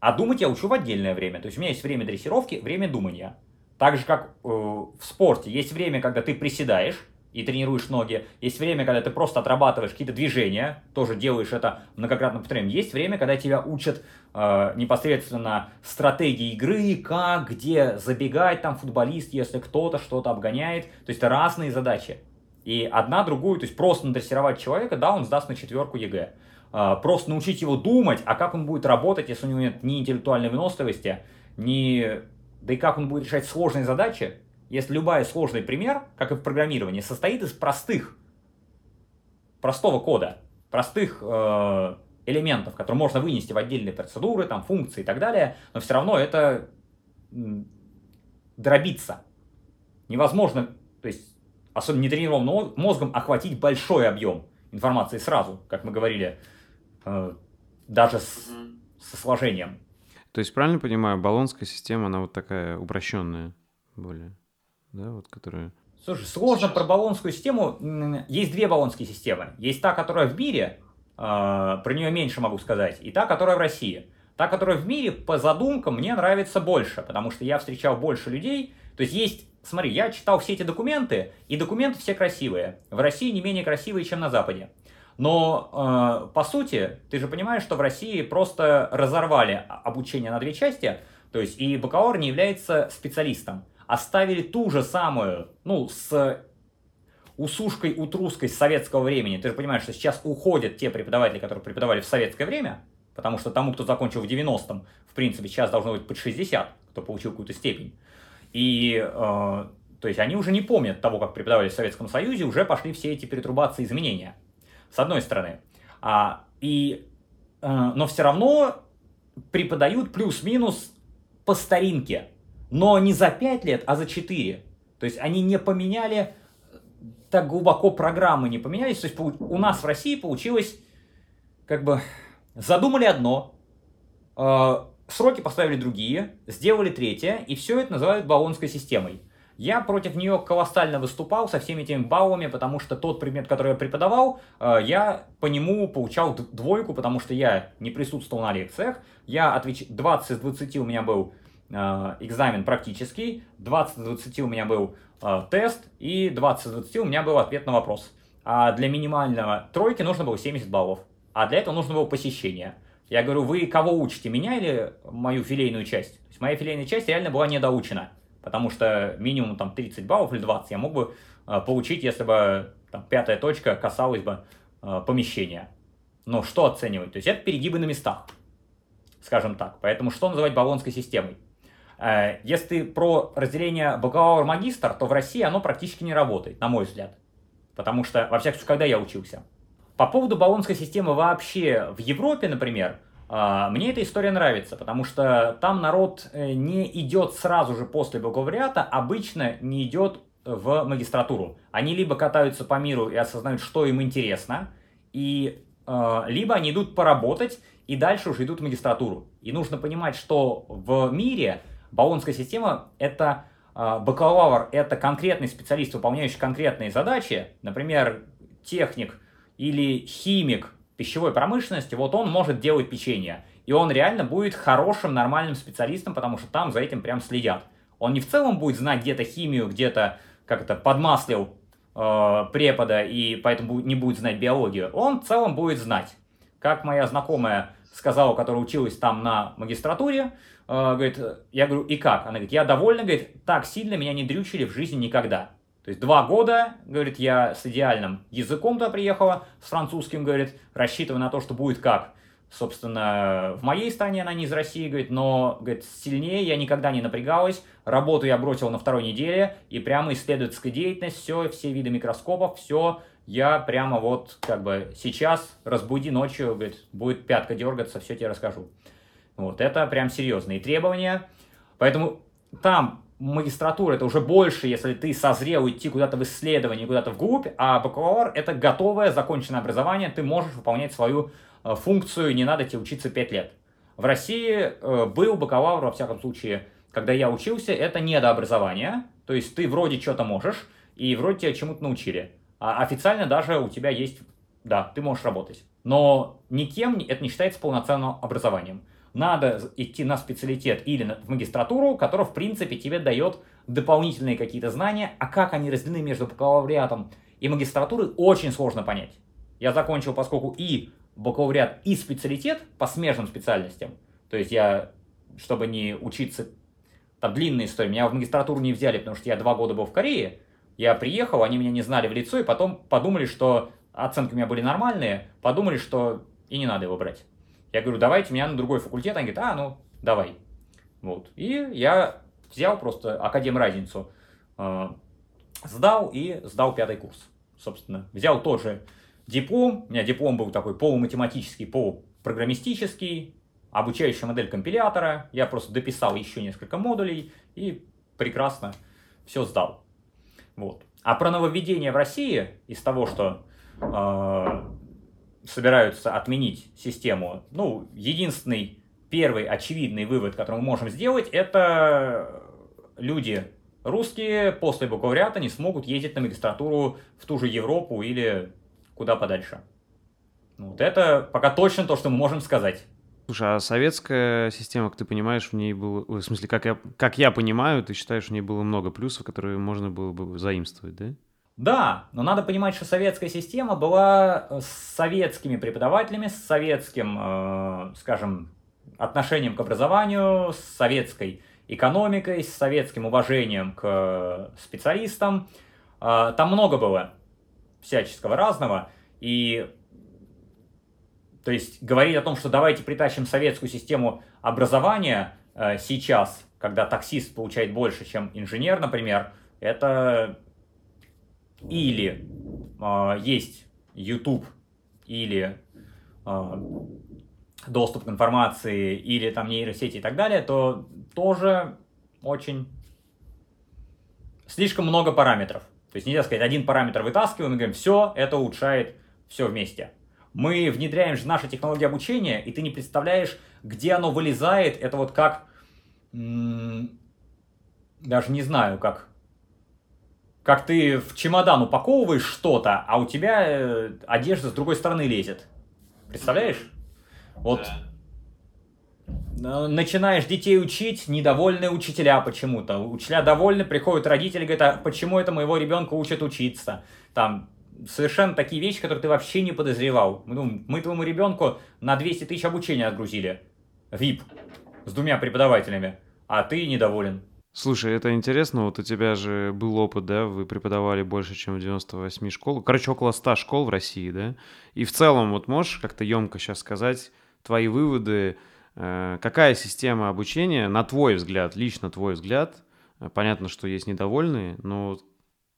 А думать я учу в отдельное время. То есть, у меня есть время дрессировки, время думания. Так же, как э, в спорте, есть время, когда ты приседаешь и тренируешь ноги, есть время, когда ты просто отрабатываешь какие-то движения, тоже делаешь это многократно повторяем. Есть время, когда тебя учат э, непосредственно стратегии игры, как, где забегать там футболист, если кто-то что-то обгоняет. То есть разные задачи. И одна другую, то есть просто надрессировать человека, да, он сдаст на четверку ЕГЭ. Э, просто научить его думать, а как он будет работать, если у него нет ни интеллектуальной выносливости, ни Да и как он будет решать сложные задачи, если любая сложный пример, как и в программировании, состоит из простых, простого кода, простых э, элементов, которые можно вынести в отдельные процедуры, там, функции и так далее, но все равно это дробится. Невозможно, то есть, особенно нетренированным мозгом, охватить большой объем информации сразу, как мы говорили, э, даже с, со сложением. То есть, правильно понимаю, баллонская система, она вот такая упрощенная более, да, вот которая... Слушай, сложно про баллонскую систему. Есть две баллонские системы. Есть та, которая в мире, э, про нее меньше могу сказать, и та, которая в России. Та, которая в мире, по задумкам, мне нравится больше, потому что я встречал больше людей. То есть есть, смотри, я читал все эти документы, и документы все красивые. В России не менее красивые, чем на Западе. Но, э, по сути, ты же понимаешь, что в России просто разорвали обучение на две части, то есть и бакалавр не является специалистом. Оставили ту же самую, ну, с усушкой, утруской советского времени. Ты же понимаешь, что сейчас уходят те преподаватели, которые преподавали в советское время, потому что тому, кто закончил в 90-м, в принципе, сейчас должно быть под 60, кто получил какую-то степень. И, э, то есть, они уже не помнят того, как преподавали в Советском Союзе, уже пошли все эти перетрубации изменения с одной стороны. А, и, э, но все равно преподают плюс-минус по старинке. Но не за 5 лет, а за 4. То есть они не поменяли так глубоко программы не поменялись. То есть у нас в России получилось, как бы, задумали одно, э, сроки поставили другие, сделали третье, и все это называют баллонской системой. Я против нее колоссально выступал со всеми этими баллами, потому что тот предмет, который я преподавал, э, я по нему получал двойку, потому что я не присутствовал на лекциях. Я отвеч... 20 из 20 у меня был э, экзамен практический, 20 из 20 у меня был э, тест, и 20 из 20 у меня был ответ на вопрос. А для минимального тройки нужно было 70 баллов, а для этого нужно было посещение. Я говорю, вы кого учите, меня или мою филейную часть? То есть моя филейная часть реально была недоучена потому что минимум там 30 баллов или 20 я мог бы э, получить, если бы там, пятая точка касалась бы э, помещения. Но что оценивать? То есть это перегибы на местах, скажем так. Поэтому что называть баллонской системой? Э, если ты про разделение бакалавр-магистр, то в России оно практически не работает, на мой взгляд. Потому что, во всяком случае, когда я учился. По поводу баллонской системы вообще в Европе, например, а, мне эта история нравится, потому что там народ э, не идет сразу же после бакалавриата, обычно не идет в магистратуру. Они либо катаются по миру и осознают, что им интересно, и а, либо они идут поработать и дальше уже идут в магистратуру. И нужно понимать, что в мире баллонская система это а, бакалавр это конкретный специалист, выполняющий конкретные задачи, например, техник или химик, пищевой промышленности, вот он может делать печенье. И он реально будет хорошим, нормальным специалистом, потому что там за этим прям следят. Он не в целом будет знать где-то химию, где-то как это подмаслил э, препода и поэтому не будет знать биологию. Он в целом будет знать. Как моя знакомая сказала, которая училась там на магистратуре, э, говорит, я говорю, и как? Она говорит, я довольна, говорит, так сильно меня не дрючили в жизни никогда. То есть два года, говорит, я с идеальным языком туда приехала, с французским, говорит, рассчитывая на то, что будет как. Собственно, в моей стране она не из России, говорит, но, говорит, сильнее я никогда не напрягалась. Работу я бросил на второй неделе, и прямо исследовательская деятельность, все, все виды микроскопов, все, я прямо вот как бы сейчас разбуди ночью, говорит, будет пятка дергаться, все тебе расскажу. Вот, это прям серьезные требования. Поэтому там магистратура это уже больше, если ты созрел идти куда-то в исследование, куда-то вглубь, а бакалавр это готовое, законченное образование, ты можешь выполнять свою э, функцию, не надо тебе учиться 5 лет. В России э, был бакалавр, во всяком случае, когда я учился, это недообразование, то есть ты вроде что-то можешь, и вроде тебя чему-то научили. А официально даже у тебя есть, да, ты можешь работать. Но никем это не считается полноценным образованием надо идти на специалитет или в магистратуру, которая, в принципе, тебе дает дополнительные какие-то знания, а как они разделены между бакалавриатом и магистратурой, очень сложно понять. Я закончил, поскольку и бакалавриат, и специалитет по смежным специальностям, то есть я, чтобы не учиться, там длинная история, меня в магистратуру не взяли, потому что я два года был в Корее, я приехал, они меня не знали в лицо, и потом подумали, что оценки у меня были нормальные, подумали, что и не надо его брать. Я говорю, давайте меня на другой факультет. Они говорят, а, ну, давай. Вот. И я взял просто академ разницу, э, сдал и сдал пятый курс. Собственно, взял тоже диплом. У меня диплом был такой полуматематический, полупрограммистический, обучающая модель компилятора. Я просто дописал еще несколько модулей и прекрасно все сдал. Вот. А про нововведение в России из того, что э, собираются отменить систему, ну, единственный первый очевидный вывод, который мы можем сделать, это люди русские после бакалавриата не смогут ездить на магистратуру в ту же Европу или куда подальше. Вот это пока точно то, что мы можем сказать. Слушай, а советская система, как ты понимаешь, в ней было... В смысле, как я, как я понимаю, ты считаешь, в ней было много плюсов, которые можно было бы заимствовать, да? Да, но надо понимать, что советская система была с советскими преподавателями, с советским, э, скажем, отношением к образованию, с советской экономикой, с советским уважением к специалистам. Э, там много было всяческого разного, и то есть говорить о том, что давайте притащим советскую систему образования э, сейчас, когда таксист получает больше, чем инженер, например, это или э, есть YouTube, или э, доступ к информации, или там нейросети и так далее, то тоже очень слишком много параметров. То есть нельзя сказать, один параметр вытаскиваем и говорим, все, это улучшает все вместе. Мы внедряем же наши технологии обучения, и ты не представляешь, где оно вылезает. Это вот как... Даже не знаю, как... Как ты в чемодан упаковываешь что-то, а у тебя э, одежда с другой стороны лезет. Представляешь? Вот... Начинаешь детей учить, недовольны учителя почему-то. Учителя довольны, приходят родители, говорят, а почему это моего ребенка учат учиться? Там, совершенно такие вещи, которые ты вообще не подозревал. Ну, мы твоему ребенку на 200 тысяч обучения отгрузили. VIP. С двумя преподавателями. А ты недоволен. Слушай, это интересно, вот у тебя же был опыт, да, вы преподавали больше, чем в 98 школ, короче, около 100 школ в России, да, и в целом, вот можешь как-то емко сейчас сказать твои выводы, э, какая система обучения, на твой взгляд, лично твой взгляд, э, понятно, что есть недовольные, но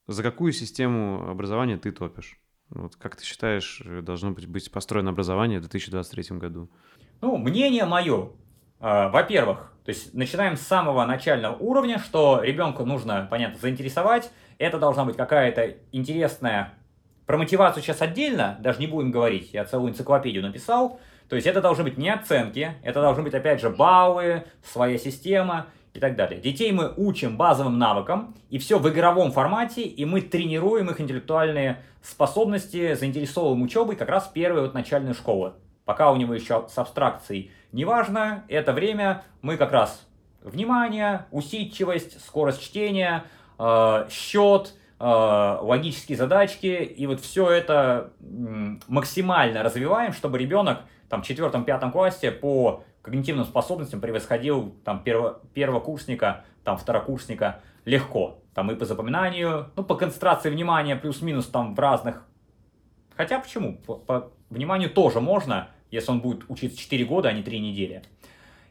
за какую систему образования ты топишь? Вот как ты считаешь, должно быть, быть построено образование в 2023 году? Ну, мнение мое. А, во-первых, то есть начинаем с самого начального уровня, что ребенку нужно, понятно, заинтересовать. Это должна быть какая-то интересная... Про мотивацию сейчас отдельно, даже не будем говорить, я целую энциклопедию написал. То есть это должны быть не оценки, это должны быть, опять же, баллы, своя система и так далее. Детей мы учим базовым навыкам, и все в игровом формате, и мы тренируем их интеллектуальные способности, заинтересовываем учебой как раз первой вот начальной школы. Пока у него еще с абстракцией неважно, это время мы как раз внимание, усидчивость, скорость чтения, э, счет, э, логические задачки, и вот все это максимально развиваем, чтобы ребенок там, в четвертом-пятом классе по когнитивным способностям превосходил там перво, первокурсника, там второкурсника легко. Там и по запоминанию, ну, по концентрации внимания плюс-минус там в разных... Хотя почему? По, по вниманию тоже можно, если он будет учиться 4 года, а не 3 недели.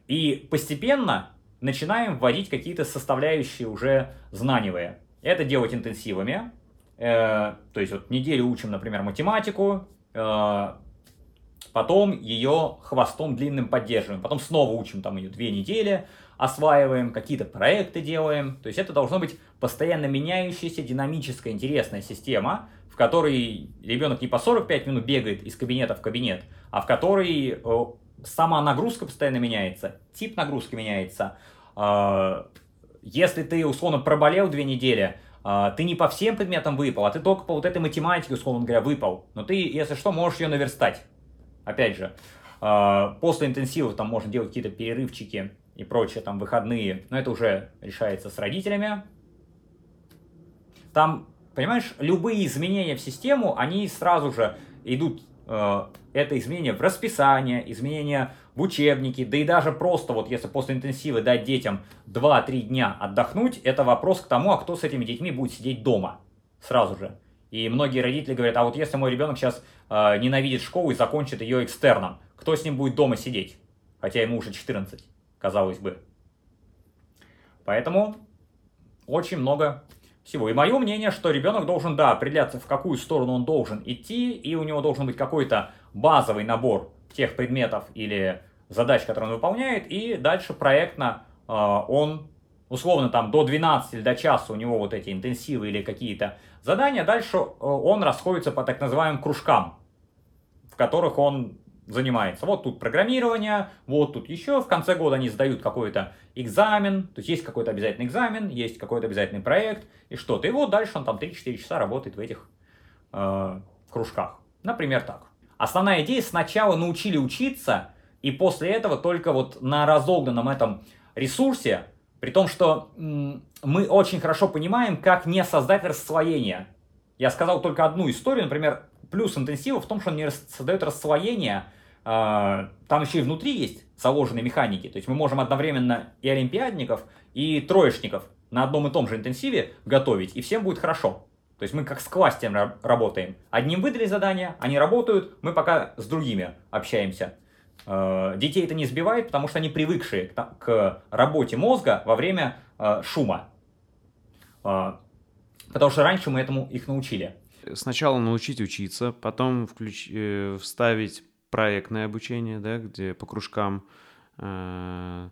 И постепенно начинаем вводить какие-то составляющие уже знаниевые. Это делать интенсивами. Э, то есть вот неделю учим, например, математику, э, Потом ее хвостом длинным поддерживаем. Потом снова учим там ее две недели, осваиваем, какие-то проекты делаем. То есть это должно быть постоянно меняющаяся, динамическая, интересная система, в которой ребенок не по 45 минут бегает из кабинета в кабинет, а в которой э, сама нагрузка постоянно меняется, тип нагрузки меняется. Э, если ты, условно, проболел две недели, э, ты не по всем предметам выпал, а ты только по вот этой математике, условно говоря, выпал. Но ты, если что, можешь ее наверстать. Опять же, а, после интенсива там можно делать какие-то перерывчики и прочее, там выходные, но это уже решается с родителями. Там, понимаешь, любые изменения в систему, они сразу же идут, э, это изменение в расписание, изменения в учебнике, да и даже просто вот если после интенсива дать детям 2-3 дня отдохнуть, это вопрос к тому, а кто с этими детьми будет сидеть дома сразу же. И многие родители говорят, а вот если мой ребенок сейчас э, ненавидит школу и закончит ее экстерном, кто с ним будет дома сидеть? Хотя ему уже 14, казалось бы. Поэтому очень много всего. И мое мнение, что ребенок должен, да, определяться, в какую сторону он должен идти, и у него должен быть какой-то базовый набор тех предметов или задач, которые он выполняет, и дальше проектно э, он, условно, там до 12 или до часа у него вот эти интенсивы или какие-то задания, дальше э, он расходится по так называемым кружкам, в которых он занимается. Вот тут программирование, вот тут еще. В конце года они сдают какой-то экзамен, то есть есть какой-то обязательный экзамен, есть какой-то обязательный проект и что-то. И вот дальше он там 3-4 часа работает в этих э, кружках. Например, так. Основная идея сначала научили учиться, и после этого только вот на разогнанном этом ресурсе, при том, что мы очень хорошо понимаем, как не создать расслоение. Я сказал только одну историю, например, плюс интенсива в том, что он не создает расслоение а, там еще и внутри есть заложенные механики. То есть мы можем одновременно и олимпиадников, и троечников на одном и том же интенсиве готовить, и всем будет хорошо. То есть мы как с кластером работаем. Одним выдали задания, они работают, мы пока с другими общаемся. А, детей это не сбивает, потому что они привыкшие к работе мозга во время а, шума. Потому что раньше мы этому их научили. Сначала научить учиться, потом включ... Э, вставить проектное обучение, да, где по кружкам, э, э,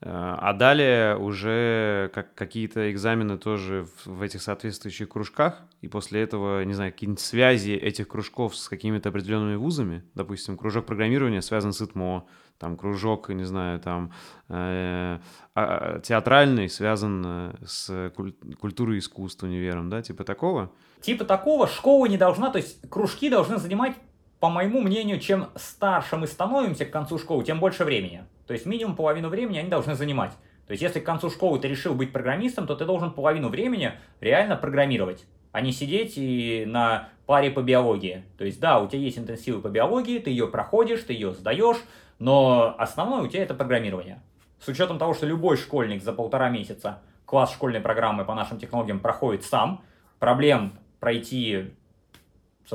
а далее уже как, какие-то экзамены тоже в, в этих соответствующих кружках, и после этого, не знаю, какие-нибудь связи этих кружков с какими-то определенными вузами, допустим, кружок программирования связан с ИТМО, там кружок, не знаю, там э, а, театральный связан э, с куль- культурой и универом, да, типа такого? Типа такого школа не должна, то есть кружки должны занимать по моему мнению, чем старше мы становимся к концу школы, тем больше времени. То есть минимум половину времени они должны занимать. То есть если к концу школы ты решил быть программистом, то ты должен половину времени реально программировать, а не сидеть и на паре по биологии. То есть да, у тебя есть интенсивы по биологии, ты ее проходишь, ты ее сдаешь, но основное у тебя это программирование. С учетом того, что любой школьник за полтора месяца класс школьной программы по нашим технологиям проходит сам, проблем пройти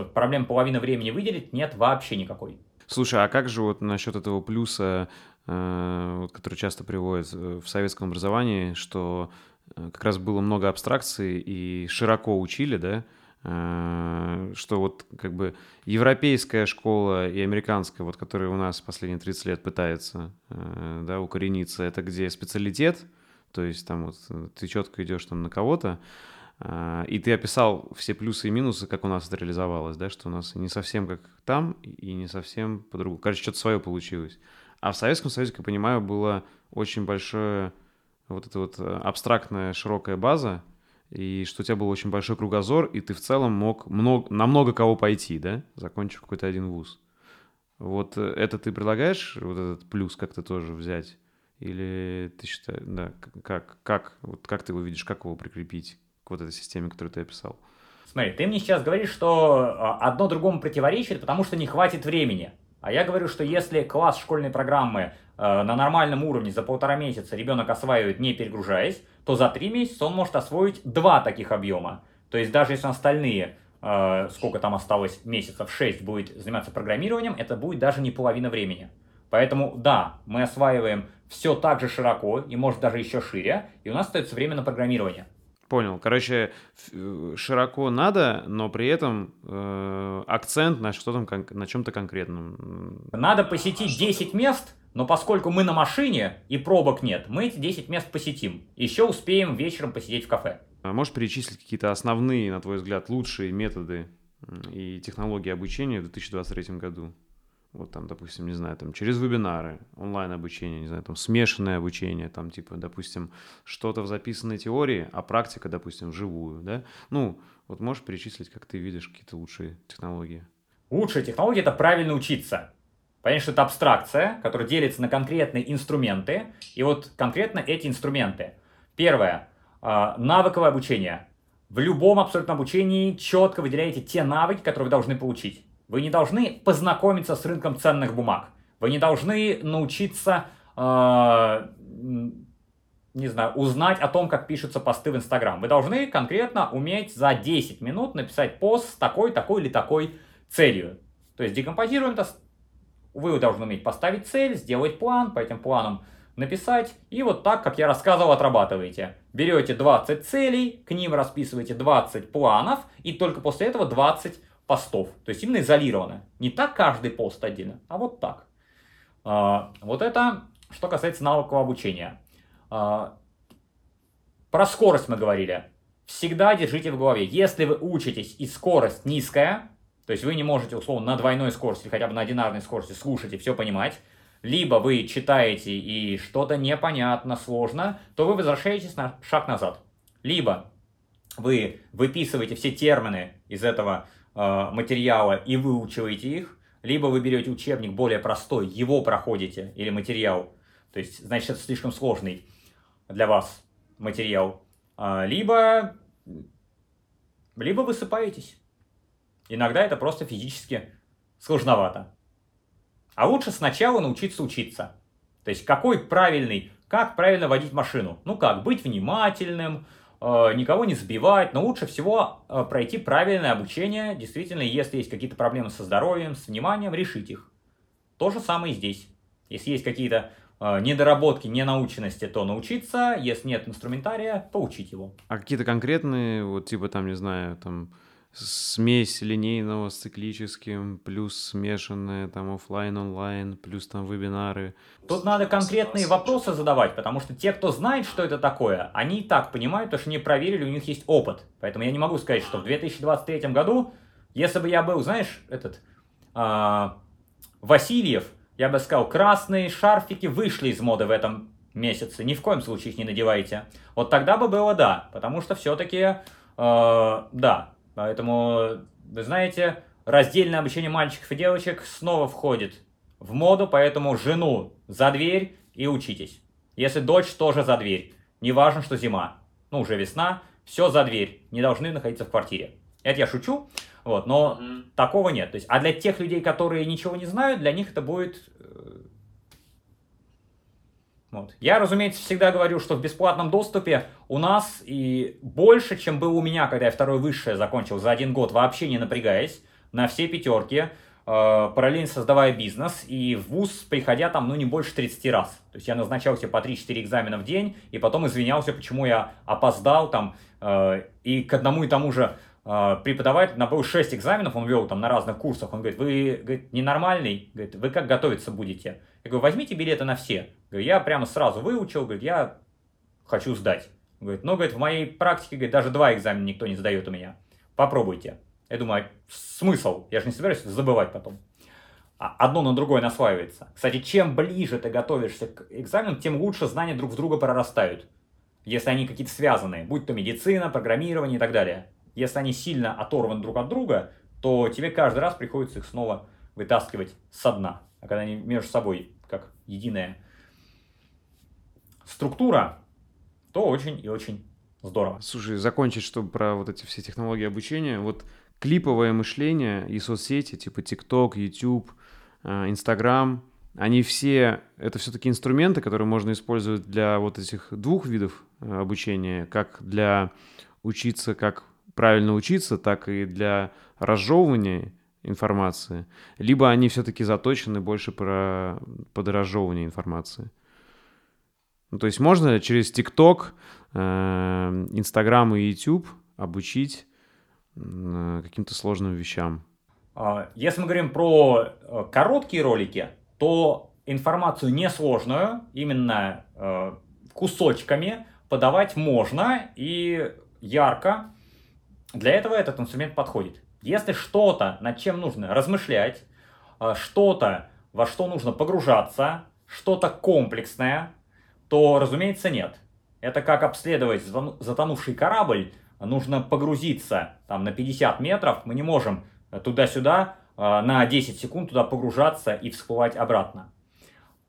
проблем половины времени выделить нет вообще никакой. Слушай, а как же вот насчет этого плюса, э, который часто приводят в советском образовании, что э, как раз было много абстракций и широко учили, да, э, что вот как бы европейская школа и американская, вот которая у нас последние 30 лет пытается э, да, укорениться, это где специалитет, то есть там вот ты четко идешь там на кого-то, и ты описал все плюсы и минусы, как у нас это реализовалось, да, что у нас не совсем как там и не совсем по-другому. Короче, что-то свое получилось. А в Советском Союзе, как я понимаю, было очень большое вот эта вот э, абстрактная широкая база, и что у тебя был очень большой кругозор, и ты в целом мог много, на много кого пойти, да, закончив какой-то один вуз. Вот э, это ты предлагаешь, вот этот плюс как-то тоже взять? Или ты считаешь, да, как, как, вот как ты его видишь, как его прикрепить? К вот этой системе, которую ты описал. Смотри, ты мне сейчас говоришь, что а, одно другому противоречит, потому что не хватит времени. А я говорю, что если класс школьной программы э, на нормальном уровне за полтора месяца ребенок осваивает не перегружаясь, то за три месяца он может освоить два таких объема. То есть даже если остальные, э, сколько там осталось месяцев, 6 будет заниматься программированием, это будет даже не половина времени. Поэтому да, мы осваиваем все так же широко и может даже еще шире, и у нас остается время на программирование. Понял. Короче, э, широко надо, но при этом э, акцент на что-то, на чем-то конкретном. Надо посетить 10 мест, но поскольку мы на машине и пробок нет, мы эти 10 мест посетим. Еще успеем вечером посидеть в кафе. А можешь перечислить какие-то основные, на твой взгляд, лучшие методы и технологии обучения в 2023 году? Вот там, допустим, не знаю, там через вебинары, онлайн-обучение, не знаю, там смешанное обучение, там типа, допустим, что-то в записанной теории, а практика, допустим, вживую, да? Ну, вот можешь перечислить, как ты видишь какие-то лучшие технологии? Лучшая технология – это правильно учиться. Понятно, что это абстракция, которая делится на конкретные инструменты, и вот конкретно эти инструменты. Первое а, – навыковое обучение. В любом абсолютно обучении четко выделяете те навыки, которые вы должны получить. Вы не должны познакомиться с рынком ценных бумаг. Вы не должны научиться, э, не знаю, узнать о том, как пишутся посты в Инстаграм. Вы должны конкретно уметь за 10 минут написать пост с такой, такой или такой целью. То есть декомпозируем это. Вы должны уметь поставить цель, сделать план, по этим планам написать, и вот так, как я рассказывал, отрабатываете. Берете 20 целей, к ним расписываете 20 планов, и только после этого 20 постов. То есть именно изолированно. Не так каждый пост отдельно, а вот так. А, вот это что касается навыков обучения. А, про скорость мы говорили. Всегда держите в голове, если вы учитесь и скорость низкая, то есть вы не можете, условно, на двойной скорости, хотя бы на одинарной скорости слушать и все понимать, либо вы читаете и что-то непонятно, сложно, то вы возвращаетесь на шаг назад. Либо вы выписываете все термины из этого материала и выучиваете их, либо вы берете учебник более простой, его проходите, или материал, то есть, значит, это слишком сложный для вас материал, э, либо, либо высыпаетесь. Иногда это просто физически сложновато. А лучше сначала научиться учиться. То есть какой правильный, как правильно водить машину. Ну как, быть внимательным, э, никого не сбивать, но лучше всего э, пройти правильное обучение. Действительно, если есть какие-то проблемы со здоровьем, с вниманием, решить их. То же самое и здесь. Если есть какие-то э, недоработки, ненаученности, то научиться. Если нет инструментария, поучить его. А какие-то конкретные, вот типа там, не знаю, там смесь линейного с циклическим, плюс смешанное там офлайн онлайн, плюс там вебинары. Тут надо конкретные вопросы задавать, потому что те, кто знает, что это такое, они и так понимают, то, что не проверили, у них есть опыт. Поэтому я не могу сказать, что в 2023 году, если бы я был, знаешь, этот а, Васильев, я бы сказал, красные шарфики вышли из моды в этом месяце, ни в коем случае их не надевайте. Вот тогда бы было да, потому что все-таки, э, да, Поэтому, вы знаете, раздельное обучение мальчиков и девочек снова входит в моду, поэтому жену за дверь и учитесь. Если дочь, тоже за дверь. Не важно, что зима. Ну, уже весна, все за дверь. Не должны находиться в квартире. Это я шучу, вот, но mm-hmm. такого нет. То есть, а для тех людей, которые ничего не знают, для них это будет э, вот. Я, разумеется, всегда говорю, что в бесплатном доступе у нас и больше, чем было у меня, когда я второе высшее закончил за один год, вообще не напрягаясь, на все пятерки, э, параллельно создавая бизнес, и в ВУЗ приходя там, ну, не больше 30 раз. То есть я назначал себе по 3-4 экзамена в день, и потом извинялся, почему я опоздал там, э, и к одному и тому же преподаватель, на был 6 экзаменов, он вел там на разных курсах, он говорит, вы говорит, ненормальный, говорит, вы как готовиться будете? Я говорю, возьмите билеты на все. Говорю, я прямо сразу выучил, говорит, я хочу сдать. Говорит, ну, говорит, в моей практике, говорит, даже два экзамена никто не сдает у меня. Попробуйте. Я думаю, смысл? Я же не собираюсь забывать потом. А одно на другое наслаивается. Кстати, чем ближе ты готовишься к экзамену, тем лучше знания друг в друга прорастают. Если они какие-то связанные, будь то медицина, программирование и так далее. Если они сильно оторваны друг от друга, то тебе каждый раз приходится их снова вытаскивать со дна. А когда они между собой как единое структура, то очень и очень здорово. Слушай, закончить, чтобы про вот эти все технологии обучения, вот клиповое мышление и соцсети, типа TikTok, YouTube, э, Instagram, они все, это все-таки инструменты, которые можно использовать для вот этих двух видов э, обучения, как для учиться, как правильно учиться, так и для разжевывания информации, либо они все-таки заточены больше про подорожевывание информации. Ну, то есть можно через ТикТок, Инстаграм и YouTube обучить каким-то сложным вещам. А, если мы говорим про э, короткие ролики, то информацию несложную, именно э, кусочками подавать можно и ярко. Для этого этот инструмент подходит. Если что-то, над чем нужно размышлять, э, что-то, во что нужно погружаться, что-то комплексное, то, разумеется, нет. Это как обследовать затонувший корабль, нужно погрузиться там на 50 метров, мы не можем туда-сюда э, на 10 секунд туда погружаться и всплывать обратно.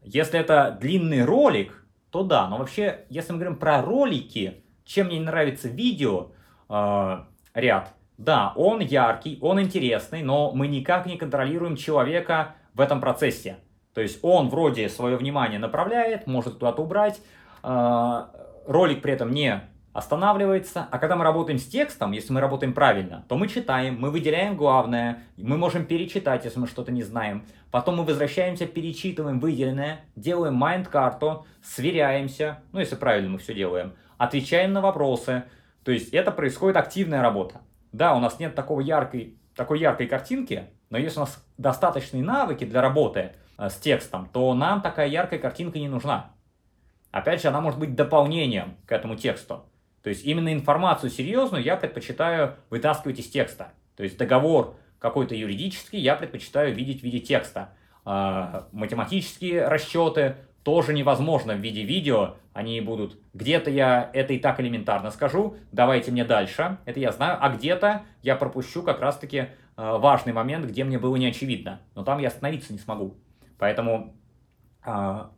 Если это длинный ролик, то да, но вообще, если мы говорим про ролики, чем мне нравится видео э, ряд, да, он яркий, он интересный, но мы никак не контролируем человека в этом процессе. То есть он вроде свое внимание направляет, может куда-то убрать, а, ролик при этом не останавливается. А когда мы работаем с текстом, если мы работаем правильно, то мы читаем, мы выделяем главное, мы можем перечитать, если мы что-то не знаем. Потом мы возвращаемся, перечитываем выделенное, делаем майнд-карту, сверяемся, ну если правильно мы все делаем, отвечаем на вопросы. То есть это происходит активная работа. Да, у нас нет такой яркой, такой яркой картинки, но если у нас достаточные навыки для работы э, с текстом, то нам такая яркая картинка не нужна. Опять же, она может быть дополнением к этому тексту. То есть именно информацию серьезную я предпочитаю вытаскивать из текста. То есть договор какой-то юридический я предпочитаю видеть в виде текста. А, математические расчеты тоже невозможно в виде видео. Они будут где-то я это и так элементарно скажу, давайте мне дальше, это я знаю, а где-то я пропущу как раз-таки а, важный момент, где мне было не очевидно, но там я остановиться не смогу. Поэтому а,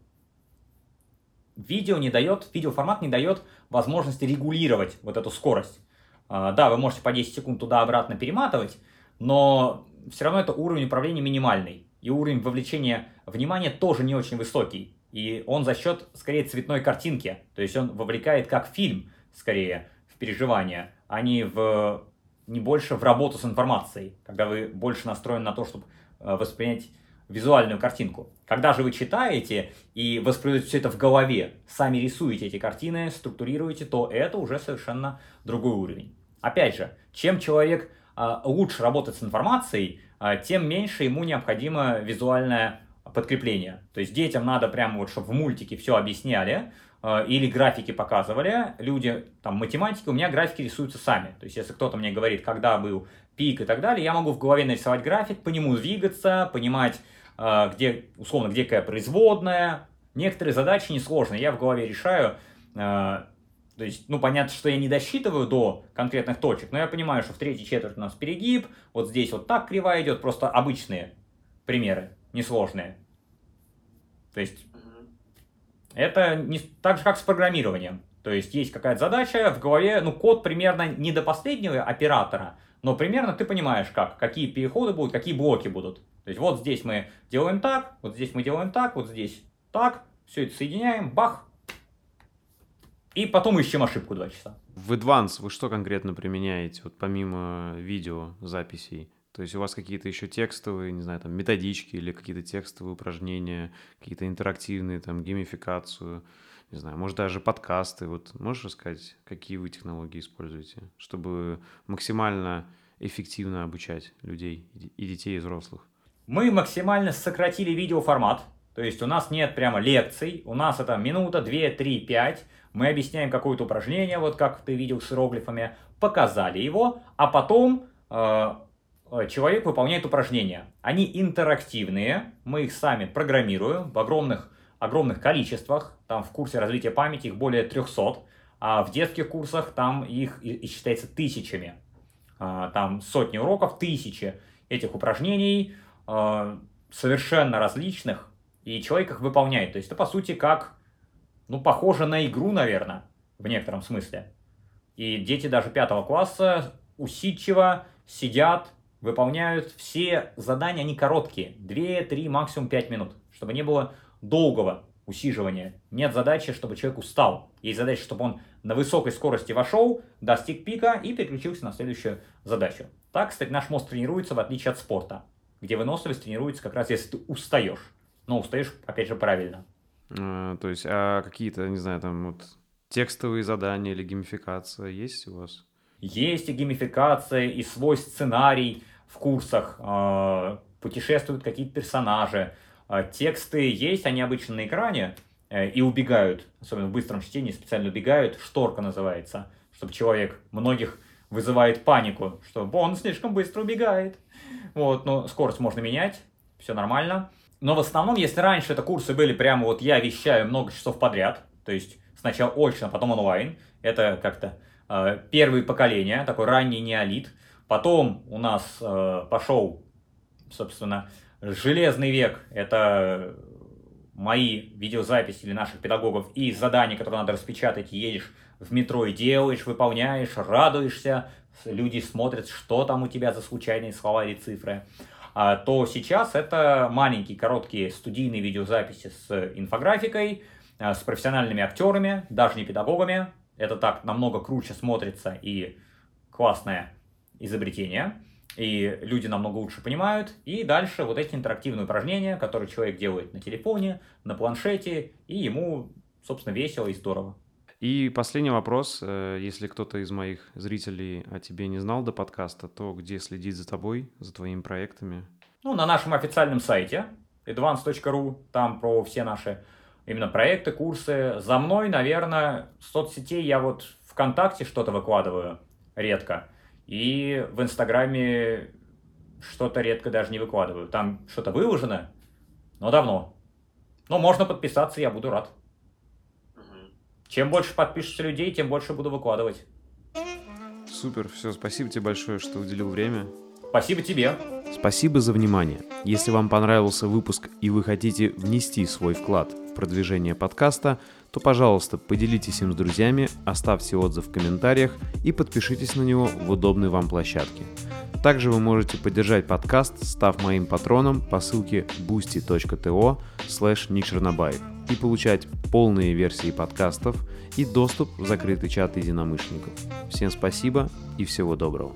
видео не дает, видеоформат не дает возможности регулировать вот эту скорость. А, да, вы можете по 10 секунд туда-обратно перематывать, но все равно это уровень управления минимальный. И уровень вовлечения внимания тоже не очень высокий. И он за счет, скорее, цветной картинки. То есть он вовлекает как фильм, скорее, в переживания, а не, в, не больше в работу с информацией. Когда вы больше настроены на то, чтобы э, воспринять визуальную картинку. Когда же вы читаете и воспроизводите все это в голове, сами рисуете эти картины, структурируете, то это уже совершенно другой уровень. Опять же, чем человек а, лучше работает с информацией, а, тем меньше ему необходимо визуальное подкрепление. То есть детям надо прямо вот, чтобы в мультике все объясняли, а, или графики показывали, люди, там, математики, у меня графики рисуются сами. То есть, если кто-то мне говорит, когда был пик и так далее, я могу в голове нарисовать график, по нему двигаться, понимать, а, где, условно, где какая производная. Некоторые задачи несложные, я в голове решаю. А, то есть, ну, понятно, что я не досчитываю до конкретных точек, но я понимаю, что в третьей четверти у нас перегиб, вот здесь вот так кривая идет, просто обычные примеры, несложные. То есть, это не, так же, как с программированием. То есть, есть какая-то задача в голове, ну, код примерно не до последнего оператора, но примерно ты понимаешь, как, какие переходы будут, какие блоки будут. То есть вот здесь мы делаем так, вот здесь мы делаем так, вот здесь так, все это соединяем, бах, и потом ищем ошибку 2 часа. В Advance вы что конкретно применяете, вот помимо видео записей? То есть у вас какие-то еще текстовые, не знаю, там методички или какие-то текстовые упражнения, какие-то интерактивные, там, геймификацию, не знаю, может даже подкасты. Вот можешь рассказать, какие вы технологии используете, чтобы максимально эффективно обучать людей и детей, и взрослых? Мы максимально сократили видеоформат, то есть у нас нет прямо лекций, у нас это минута, две, три, пять. Мы объясняем какое-то упражнение, вот как ты видел с иероглифами, показали его, а потом э, человек выполняет упражнения. Они интерактивные, мы их сами программируем в огромных, огромных количествах. Там в курсе развития памяти их более 300, а в детских курсах там их и, и считается тысячами. А, там сотни уроков, тысячи этих упражнений. Э, совершенно различных, и человек их выполняет. То есть это, по сути, как, ну, похоже на игру, наверное, в некотором смысле. И дети даже пятого класса усидчиво сидят, выполняют все задания, они короткие, 2, 3, максимум 5 минут, чтобы не было долгого усиживания. Нет задачи, чтобы человек устал. Есть задача, чтобы он на высокой скорости вошел, достиг пика и переключился на следующую задачу. Так, кстати, наш мозг тренируется в отличие от спорта где выносливость тренируется как раз, если ты устаешь. Но устаешь, опять же, правильно. А, то есть, а какие-то, не знаю, там вот текстовые задания или геймификация есть у вас? Есть и геймификация, и свой сценарий в курсах. Э, путешествуют какие-то персонажи. Э, тексты есть, они обычно на экране э, и убегают, особенно в быстром чтении специально убегают. Шторка называется, чтобы человек многих вызывает панику, что он слишком быстро убегает. Вот, но скорость можно менять, все нормально. Но в основном, если раньше это курсы были прямо вот я вещаю много часов подряд, то есть сначала очно, потом онлайн, это как-то первые поколения, такой ранний неолит. Потом у нас э, пошел, собственно, железный век, это мои видеозаписи или наших педагогов и задания, которые надо распечатать, едешь в метро и делаешь, выполняешь, радуешься, люди смотрят, что там у тебя за случайные слова или цифры, а, то сейчас это маленькие, короткие студийные видеозаписи с инфографикой, а, с профессиональными актерами, даже не педагогами, Это так намного круче смотрится и классное изобретение, и люди намного лучше понимают. И дальше вот эти интерактивные упражнения, которые человек делает на телефоне, на планшете, и ему, собственно, весело и здорово. И последний вопрос. Э, если кто-то из моих зрителей о тебе не знал до подкаста, то где следить за тобой, за твоими проектами? Ну, на нашем официальном сайте advance.ru, там про все наши именно проекты, курсы. За мной, наверное, соцсетей я вот ВКонтакте что-то выкладываю редко. И в Инстаграме что-то редко даже не выкладываю. Там что-то выложено, но давно. Но можно подписаться, я буду рад. Чем больше подпишется людей, тем больше буду выкладывать. Супер, все, спасибо тебе большое, что уделил время. Спасибо тебе. Спасибо за внимание. Если вам понравился выпуск и вы хотите внести свой вклад в продвижение подкаста, то, пожалуйста, поделитесь им с друзьями, оставьте отзыв в комментариях и подпишитесь на него в удобной вам площадке. Также вы можете поддержать подкаст, став моим патроном по ссылке boosty.to slash и получать полные версии подкастов и доступ в закрытый чат единомышленников. Всем спасибо и всего доброго.